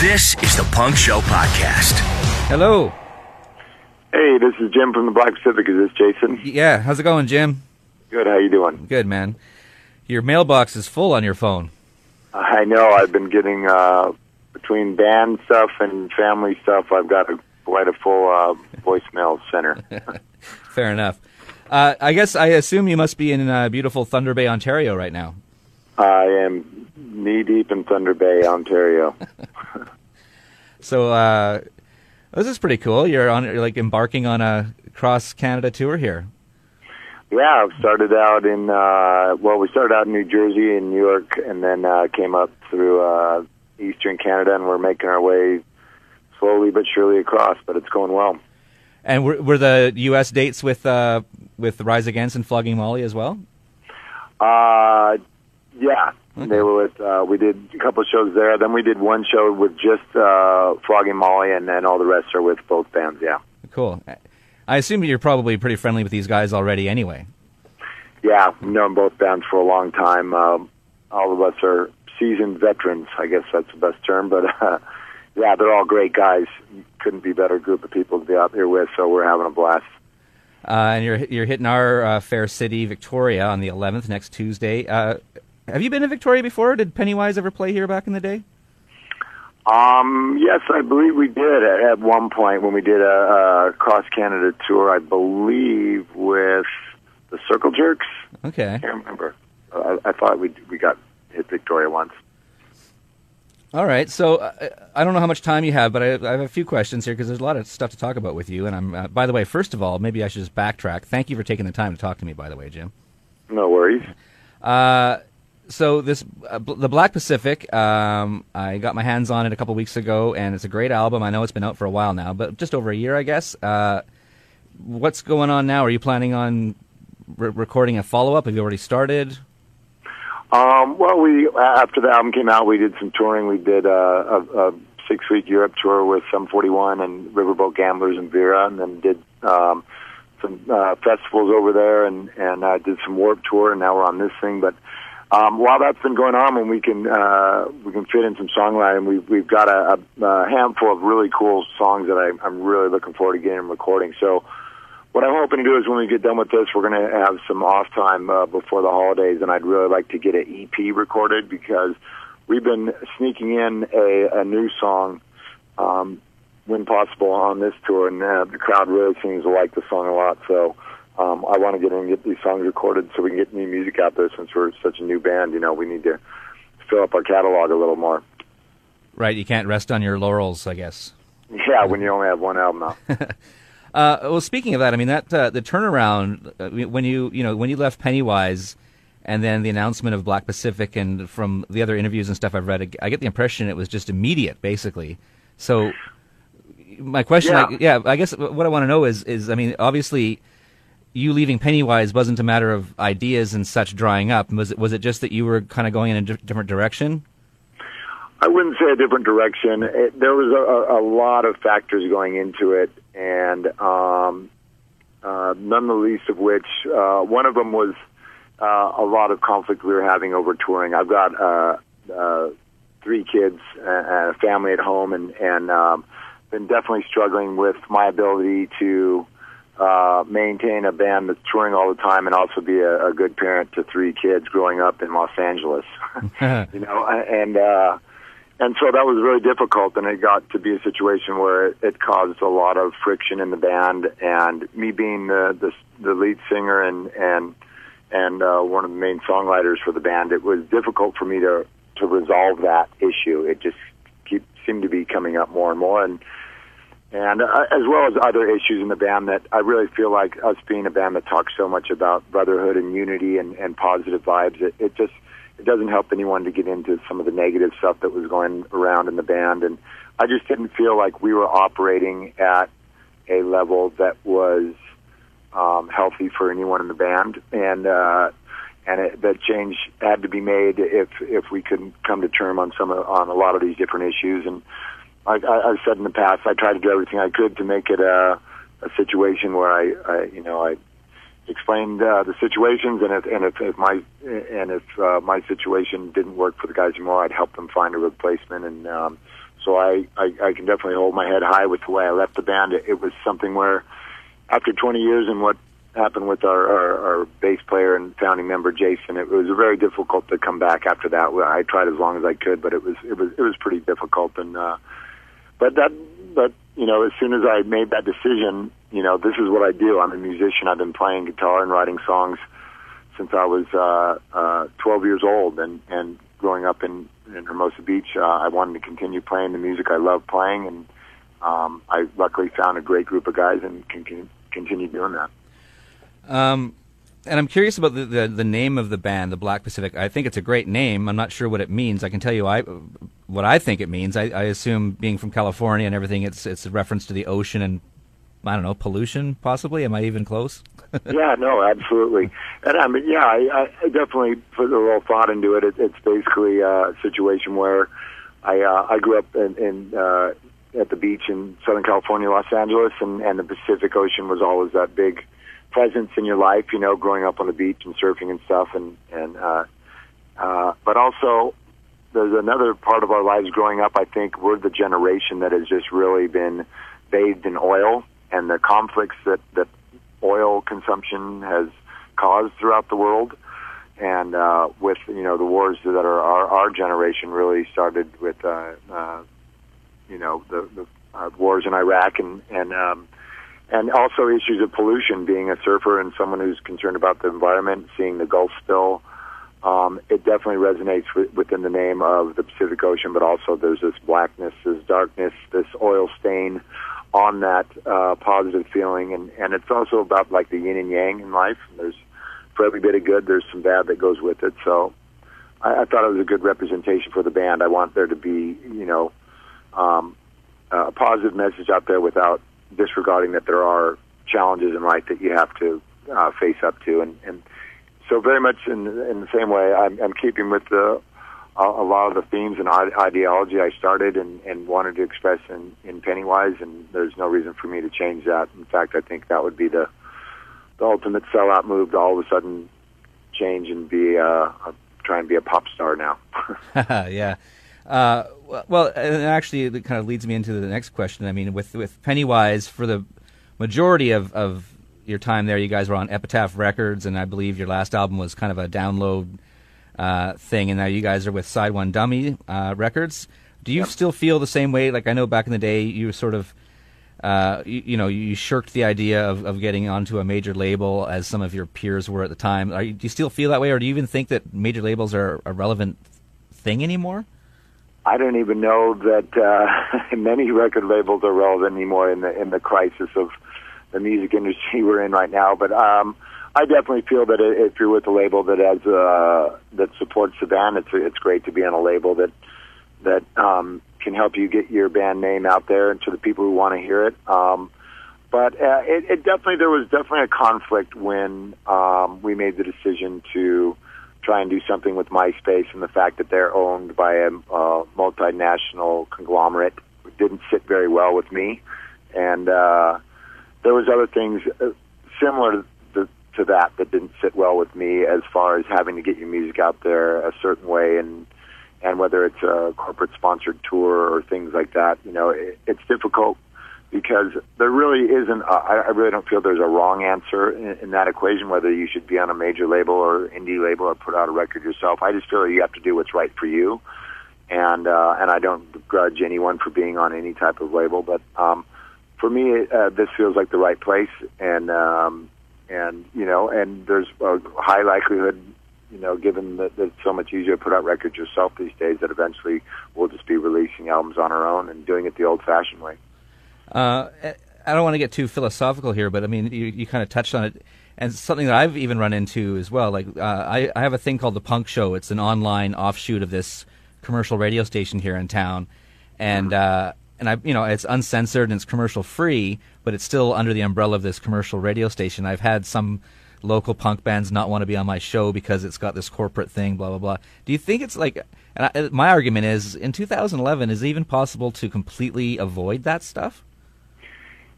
This is the Punk Show Podcast. Hello. Hey, this is Jim from the Black Pacific. Is this Jason? Yeah, how's it going, Jim? Good. How you doing? Good, man. Your mailbox is full on your phone. I know. I've been getting uh, between band stuff and family stuff. I've got a, quite a full uh, voicemail center. Fair enough. Uh, I guess I assume you must be in uh, beautiful Thunder Bay, Ontario, right now. I am knee deep in Thunder Bay, Ontario. So uh, this is pretty cool. You're on, you're like embarking on a cross Canada tour here. yeah, I've started out in uh, well, we started out in New Jersey and New York, and then uh, came up through uh, Eastern Canada, and we're making our way slowly but surely across. But it's going well. And were, were the U.S. dates with uh, with Rise Against and Flogging Molly as well? Uh, yeah, Okay. they were with. Uh, we did a couple of shows there. Then we did one show with just uh, Flogging Molly, and then all the rest are with both bands. Yeah, Cool. I assume you're probably pretty friendly with these guys already, anyway. yeah. We've known both bands for a long time. Um, all of us are seasoned veterans. I guess that's the best term. But uh, yeah, they're all great guys. Couldn't be a better group of people to be out there with. So we're having a blast. Uh, and you're you're hitting our uh, fair city, Victoria, on the 11th next Tuesday. Uh, have you been to Victoria before? Did Pennywise ever play here back in the day? Um, yes, I believe we did at, at one point when we did a, a cross Canada tour. I believe with the Circle Jerks. Okay. I can't remember. I, I thought we we got hit Victoria once. All right. So uh, I don't know how much time you have, but I, I have a few questions here because there's a lot of stuff to talk about with you. And I'm, uh, by the way, first of all, maybe I should just backtrack. Thank you for taking the time to talk to me. By the way, Jim. No worries. Uh, so this uh, B- the Black Pacific, um, I got my hands on it a couple weeks ago, and it's a great album. I know it's been out for a while now, but just over a year, I guess. Uh, what's going on now? Are you planning on re- recording a follow up? Have you already started? Um, well, we after the album came out, we did some touring. We did uh, a, a six week Europe tour with Sum 41 and Riverboat Gamblers and Vera, and then did um, some uh, festivals over there, and and uh, did some Warped Tour, and now we're on this thing. But um, while that's been going on, and we can uh, we can fit in some songwriting, we've we've got a, a, a handful of really cool songs that I, I'm really looking forward to getting recording. So. What I'm hoping to do is when we get done with this, we're going to have some off time uh, before the holidays, and I'd really like to get an EP recorded because we've been sneaking in a, a new song um, when possible on this tour, and uh, the crowd really seems to like the song a lot. So um, I want to get in and get these songs recorded so we can get new music out there. Since we're such a new band, you know, we need to fill up our catalog a little more. Right. You can't rest on your laurels, I guess. Yeah, when you only have one album out. Uh, well, speaking of that, I mean that uh, the turnaround uh, when you you know when you left Pennywise, and then the announcement of Black Pacific, and from the other interviews and stuff I've read, I get the impression it was just immediate, basically. So, my question, Yeah. I, yeah, I guess what I want to know is is I mean, obviously, you leaving Pennywise wasn't a matter of ideas and such drying up. Was it was it just that you were kind of going in a di- different direction? I wouldn't say a different direction. It, there was a, a lot of factors going into it, and um, uh, none the least of which uh, one of them was uh, a lot of conflict we were having over touring. I've got uh, uh, three kids and a family at home, and and um, been definitely struggling with my ability to uh, maintain a band that's touring all the time and also be a, a good parent to three kids growing up in Los Angeles. you know, and uh, and so that was really difficult, and it got to be a situation where it, it caused a lot of friction in the band. And me being the the, the lead singer and and and uh, one of the main songwriters for the band, it was difficult for me to to resolve that issue. It just keep seemed to be coming up more and more, and and uh, as well as other issues in the band that I really feel like us being a band that talks so much about brotherhood and unity and, and positive vibes, it, it just it doesn't help anyone to get into some of the negative stuff that was going around in the band, and I just didn't feel like we were operating at a level that was um, healthy for anyone in the band, and uh, and it, that change had to be made if if we couldn't come to term on some on a lot of these different issues. And I, I, I've said in the past, I tried to do everything I could to make it a, a situation where I, I you know I explained uh, the situations, and if and if, if my and if uh, my situation didn't work for the guys anymore, I'd help them find a replacement. And um, so I, I I can definitely hold my head high with the way I left the band. It, it was something where, after 20 years and what happened with our, our our bass player and founding member Jason, it was very difficult to come back after that. I tried as long as I could, but it was it was it was pretty difficult. And uh, but that but you know, as soon as I made that decision, you know, this is what I do. I'm a musician. I've been playing guitar and writing songs since I was uh, uh, 12 years old, and and growing up in in Hermosa Beach, uh, I wanted to continue playing the music I love playing, and um, I luckily found a great group of guys and can, can continue doing that. Um, and I'm curious about the, the, the name of the band, the Black Pacific. I think it's a great name. I'm not sure what it means. I can tell you I what I think it means. I, I assume being from California and everything, it's it's a reference to the ocean and I don't know pollution, possibly. Am I even close? yeah, no, absolutely. And I mean, yeah, I, I definitely put a little thought into it. it it's basically a situation where I uh, I grew up in, in uh, at the beach in Southern California, Los Angeles, and and the Pacific Ocean was always that big presence in your life, you know, growing up on the beach and surfing and stuff, and and uh, uh, but also there's another part of our lives growing up. I think we're the generation that has just really been bathed in oil and the conflicts that that oil consumption has caused throughout the world. And uh, with you know the wars that are our, our generation really started with uh, uh, you know the, the uh, wars in Iraq and and um, and also issues of pollution. Being a surfer and someone who's concerned about the environment, seeing the Gulf spill, um, it definitely resonates with, within the name of the Pacific Ocean. But also, there's this blackness, this darkness, this oil stain on that uh, positive feeling, and and it's also about like the yin and yang in life. There's for every bit of good, there's some bad that goes with it. So. I, I thought it was a good representation for the band. I want there to be, you know, um, a positive message out there without disregarding that there are challenges in life that you have to uh, face up to, and, and so very much in in the same way, I'm, I'm keeping with the a, a lot of the themes and ideology I started and, and wanted to express in, in Pennywise, and there's no reason for me to change that. In fact, I think that would be the the ultimate sellout move to all of a sudden change and be uh, try and be a pop star now. yeah. Uh, well, and actually, it kind of leads me into the next question. I mean, with with Pennywise, for the majority of, of your time there, you guys were on Epitaph Records, and I believe your last album was kind of a download uh, thing, and now you guys are with Side One Dummy uh, Records. Do you yep. still feel the same way? Like I know back in the day, you sort of, uh, you, you, know, you shirked the idea of, of getting onto a major label as some of your peers were at the time. You, do you still feel that way, or do you even think that major labels are a relevant thing anymore? I don't even know that uh, many record labels are relevant anymore in the in the crisis of the music industry we're in right now. But um, I definitely feel that if you're with a label that has uh, that supports the band, it's it's great to be on a label that that um, can help you get your band name out there and to the people who want to hear it. Um, but uh, it, it definitely there was definitely a conflict when um, we made the decision to try and do something with MySpace and the fact that they're owned by a uh, multinational conglomerate didn't sit very well with me. And uh, there was other things uh, similar to, to that that didn't sit well with me as far as having to get your music out there a certain way and and whether it's a corporate sponsored tour or things like that. You know, it, it's difficult because there really isn't. A, I really don't feel there's a wrong answer in, in that equation. Whether you should be on a major label or indie label or put out a record yourself, I just feel you have to do what's right for you. And uh, and I don't begrudge anyone for being on any type of label, but um, for me, uh, this feels like the right place. And um, and you know, and there's a high likelihood you know, given that it's so much easier to put out records yourself these days, that eventually we'll just be releasing albums on our own and doing it the old-fashioned way. Uh, I don't want to get too philosophical here, but I mean, you, you kind of touched on it, and something that I've even run into as well. Like, uh, I, I have a thing called the Punk Show. It's an online offshoot of this commercial radio station here in town, and uh, and I, you know, it's uncensored and it's commercial free, but it's still under the umbrella of this commercial radio station. I've had some local punk bands not want to be on my show because it's got this corporate thing, blah blah blah. Do you think it's like? And I, my argument is, in 2011, is it even possible to completely avoid that stuff?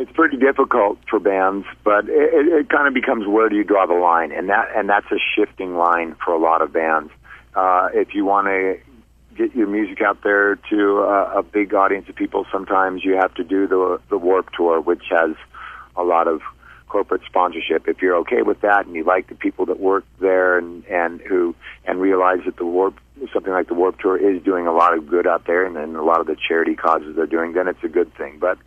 it's pretty difficult for bands, but it, it kind of becomes where do you draw the line, and that and that's a shifting line for a lot of bands. Uh, if you want to get your music out there to a, a big audience of people, sometimes you have to do the the Warped Tour, which has a lot of corporate sponsorship. If you're okay with that and you like the people that work there and and who and realize that the Warp something like the Warped Tour is doing a lot of good out there and then a lot of the charity causes they're doing, then it's a good thing. But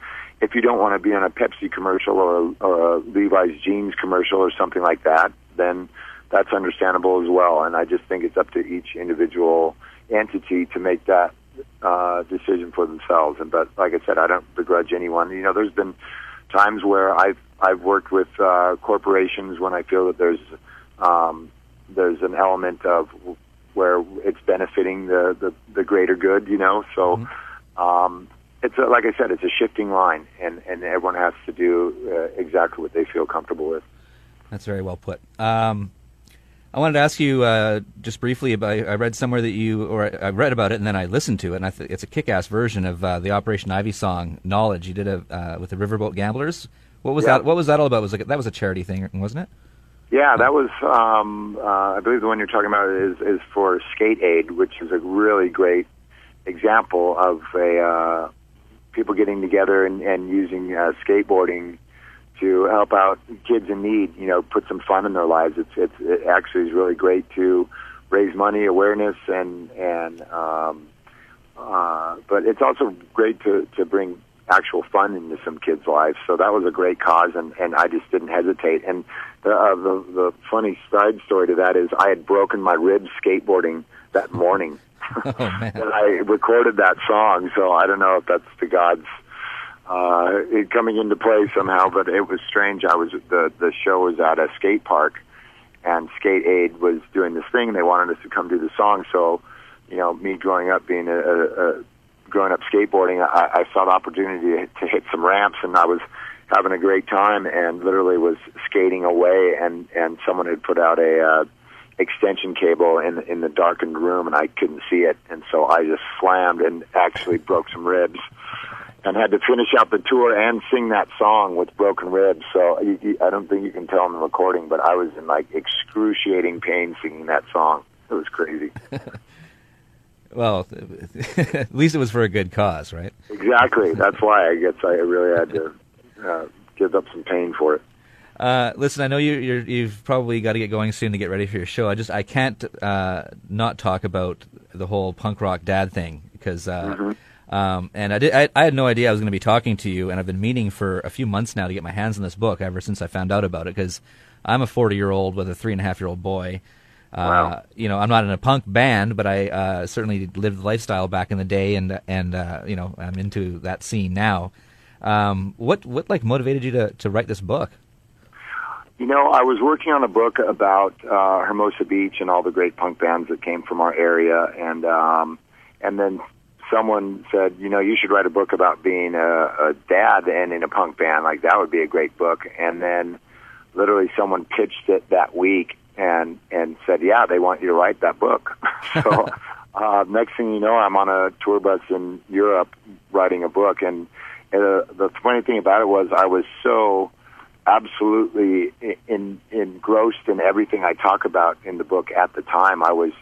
if you don't want to be on a Pepsi commercial or or a Levi's jeans commercial or something like that, then that's understandable as well. And I just think it's up to each individual entity to make that uh, decision for themselves. And but like I said, I don't begrudge anyone. You know, there's been times where I've I've worked with uh, corporations when I feel that there's um, there's an element of where it's benefiting the the, the greater good. You know, so. Mm-hmm. Um, it's a, like I said, it's a shifting line, and, and everyone has to do uh, exactly what they feel comfortable with. That's very well put. Um, I wanted to ask you uh, just briefly about. I read somewhere that you, or I read about it, and then I listened to it, and I th- it's a kick-ass version of uh, the Operation Ivy song "Knowledge." You did it uh, with the Riverboat Gamblers. What was yeah. that? What was that all about? Was it, that was a charity thing, wasn't it? Yeah, that was. Um, uh, I believe the one you're talking about is is for Skate Aid, which is a really great example of a uh, people getting together and, and using uh, skateboarding to help out kids in need. You know, put some fun in their lives. It's it's it actually is really great to raise money, awareness, and and um, uh, but it's also great to to bring actual fun into some kids' lives. So that was a great cause, and and I just didn't hesitate. And the uh, the the funny side story to that is I had broken my ribs skateboarding that morning. oh, man. and I recorded that song, so I don't know if that's the gods uh, it coming into play somehow. But it was strange. I was the the show was at a skate park, and Skate Aid was doing this thing. and They wanted us to come do the song. So, you know, me growing up being a, a, a growing up skateboarding, I, I saw the opportunity to hit some ramps, and I was having a great time, and literally was skating away, and and someone had put out a uh, extension cable in in the darkened room, and I couldn't see it, and so I just slammed and actually broke some ribs, and had to finish out the tour and sing that song with broken ribs. So you, you, I don't think you can tell in the recording, but I was in like excruciating pain singing that song. It was crazy. well, at least it was for a good cause, right? Exactly. That's why I guess I really had to uh, give up some pain for it. Uh, listen, I know you, have probably got to get going soon to get ready for your show. I just I can't uh, not talk about the whole punk rock dad thing because. Uh, mm-hmm. Um, and I, did, I, I, had no idea I was going to be talking to you, and I've been meaning for a few months now to get my hands on this book ever since I found out about it. Because I'm a 40 year old with a three and a half year old boy. Uh, wow. You know, I'm not in a punk band, but I uh, certainly lived the lifestyle back in the day, and and uh, you know, I'm into that scene now. Um, what what like motivated you to to write this book? You know, I was working on a book about uh, Hermosa Beach and all the great punk bands that came from our area, and um, and then someone said, you know, you should write a book about being a, a dad and in a punk band. Like that would be a great book. And then, literally, someone pitched it that week and and said, yeah, they want you to write that book. so. Uh, next thing you know, I'm on a tour bus in Europe writing a book, and uh, the funny thing about it was I was so absolutely in, engrossed in everything I talk about in the book at the time. I was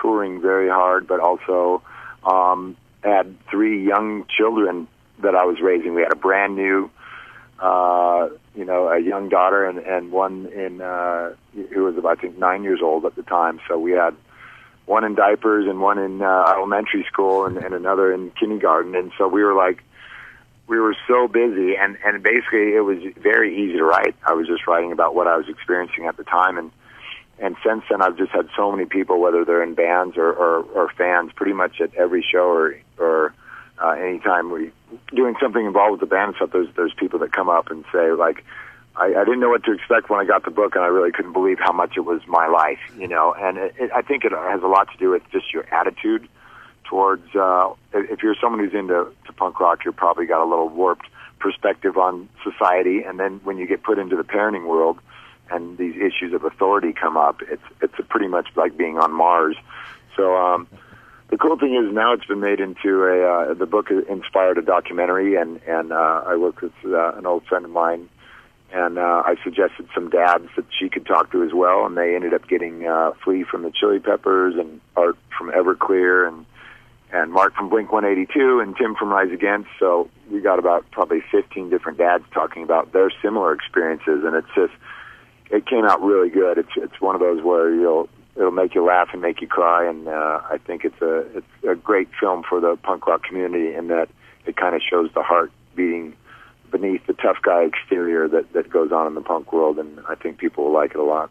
touring very hard, but also um, had three young children that I was raising. We had a brand new, uh, you know, a young daughter and, and one in uh, who was about I think nine years old at the time. So we had one in diapers and one in uh, elementary school and, and another in kindergarten. And so we were like we were so busy and and basically it was very easy to write i was just writing about what i was experiencing at the time and and since then i've just had so many people whether they're in bands or or, or fans pretty much at every show or or uh, anytime we doing something involved with the band and stuff there's there's people that come up and say like I, I didn't know what to expect when I got the book, and I really couldn't believe how much it was my life, you know. And it, it, I think it has a lot to do with just your attitude towards uh, if you're someone who's into to punk rock, you're probably got a little warped perspective on society, and then when you get put into the parenting world and these issues of authority come up, it's it's pretty much like being on Mars. So um, the cool thing is now it's been made into a uh, the book inspired a documentary, and and uh, I worked with uh, an old friend of mine. And uh, I suggested some dads that she could talk to as well, and they ended up getting uh, Flea from the Chili Peppers and Art from Everclear, and and Mark from Blink 182 and Tim from Rise Against. So we got about probably 15 different dads talking about their similar experiences, and it's just it came out really good. It's it's one of those where you'll it'll make you laugh and make you cry, and uh, I think it's a it's a great film for the punk rock community in that it kind of shows the heart beating beneath the tough guy exterior that that goes on in the punk world, and I think people will like it a lot.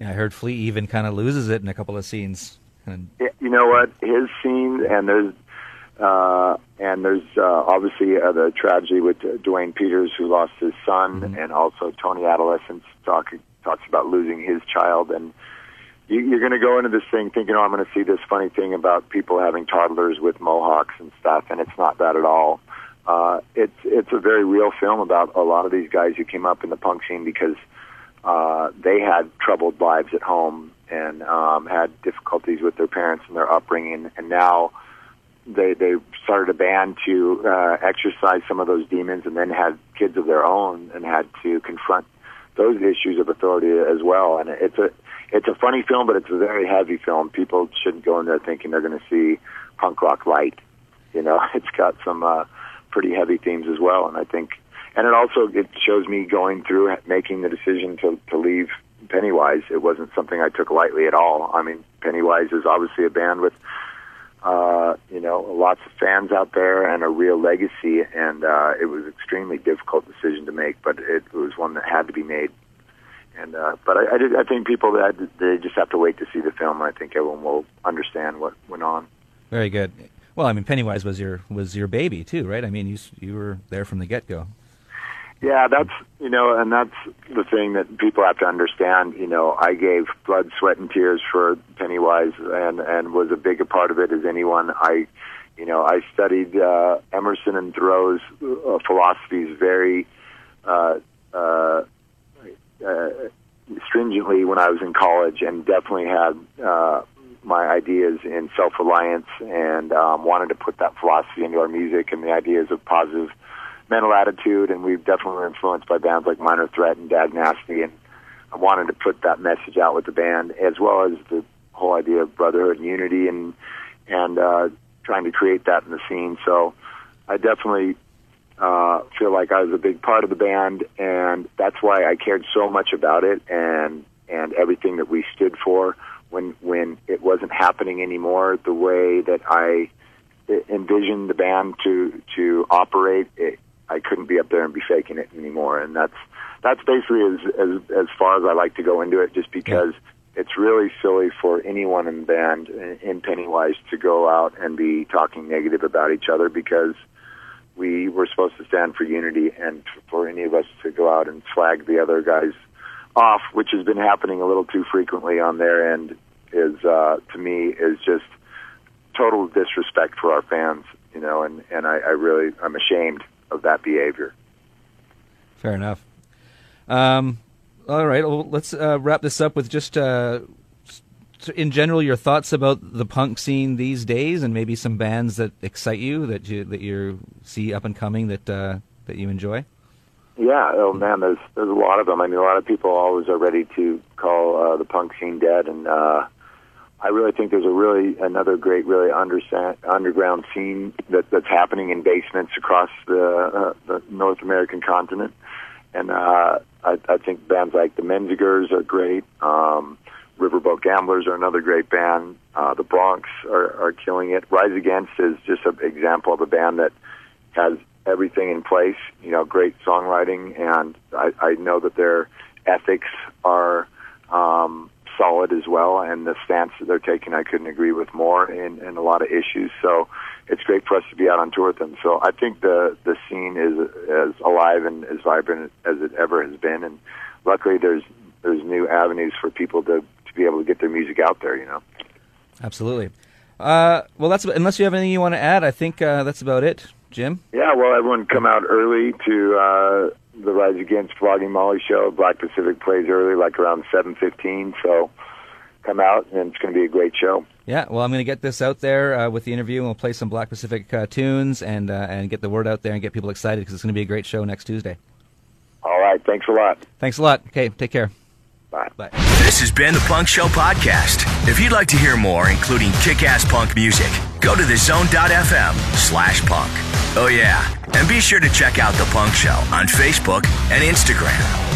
Yeah, I heard Flea even kind of loses it in a couple of scenes. And Yeah, you know what? His scene and there's uh, and there's uh, obviously uh, the tragedy with uh, Duane Peters who lost his son, Mhm. and also Tony Adolescence talk, talks about losing his child. And you, you're going to go into this thing thinking, "Oh, I'm going to see this funny thing about people having toddlers with mohawks and stuff," and it's not that at all. Uh, it's it's a very real film about a lot of these guys who came up in the punk scene because uh, they had troubled lives at home and um, had difficulties with their parents and their upbringing, and now they they started a band to uh, exercise some of those demons, and then had kids of their own and had to confront those issues of authority as well. And it's a it's a funny film, but it's a very heavy film. People shouldn't go in there thinking they're going to see punk rock light. You know, it's got some uh, pretty heavy themes as well, and I think, and it also it shows me going through making the decision to to leave Pennywise. It wasn't something I took lightly at all. I mean, Pennywise is obviously a band with uh, you know, lots of fans out there and a real legacy. And uh, it was an extremely difficult decision to make, but it was one that had to be made. And uh, but I, I, did, I think people that they just have to wait to see the film, and I think everyone will understand what went on. very good. Well, I mean, Pennywise was your was your baby too, right? I mean, you you were there from the get go. Yeah, that's you know, and that's the thing that people have to understand. You know, I gave blood, sweat, and tears for Pennywise, and and was a big a part of it as anyone. I, you know, I studied uh, Emerson and Thoreau's uh, philosophies very uh, uh, uh, stringently when I was in college, and definitely had uh, my ideas in self-reliance, and um, wanted to put that philosophy into our music and the ideas of positive mental attitude, and we've definitely were influenced by bands like Minor Threat and Dag Nasty, and I wanted to put that message out with the band, as well as the whole idea of brotherhood and unity, and and uh, trying to create that in the scene. So I definitely uh, feel like I was a big part of the band, and that's why I cared so much about it and and everything that we stood for when when it wasn't happening anymore the way that I envisioned the band to to operate. It, I couldn't be up there and be faking it anymore, and that's that's basically as as as far as I like to go into it, just because it's really silly for anyone in the band in Pennywise to go out and be talking negative about each other because we were supposed to stand for unity, and for any of us to go out and flag the other guys off, which has been happening a little too frequently on their end, is uh, to me is just total disrespect for our fans, you know, and and I, I really I'm ashamed of that behavior. Fair enough. Um, all right, well, let's uh, wrap this up with just, uh, in general, your thoughts about the punk scene these days, and maybe some bands that excite you that you that you see up and coming that uh, that you enjoy. Yeah, oh man, there's there's a lot of them. I mean, a lot of people always are ready to call uh, the punk scene dead, and uh, I really think there's a really another great, really underground scene that that's happening in basements across the uh, the North American continent, and uh, I, I think bands like the Menzingers are great. Um, Riverboat Gamblers are another great band. Uh, the Bronx are, are killing it. Rise Against is just an example of a band that has everything in place. You know, great songwriting, and I, I know that their ethics are um, solid as well. And the stance that they're taking, I couldn't agree with more in, in a lot of issues. So it's great for us to be out on tour with them. So I think the the scene is as alive and as vibrant as it ever has been. And luckily, there's there's new avenues for people to to be able to get their music out there. You know. Absolutely. Uh, well, that's unless you have anything you want to add. I think uh, that's about it, Jim. Yeah, well, everyone come out early to uh, the Rise Against Flogging Molly show. Black Pacific plays early, like around seven fifteen. So come out, and it's going to be a great show. Yeah, well, I'm going to get this out there uh, with the interview, and we'll play some Black Pacific uh, tunes and uh, and get the word out there and get people excited because it's going to be a great show next Tuesday. All right, thanks a lot. Thanks a lot. Okay, take care. Bye. Bye. This has been the Punk Show Podcast. If you'd like to hear more, including kick ass punk music, go to thezone.fm slash punk. Oh, yeah. And be sure to check out The Punk Show on Facebook and Instagram.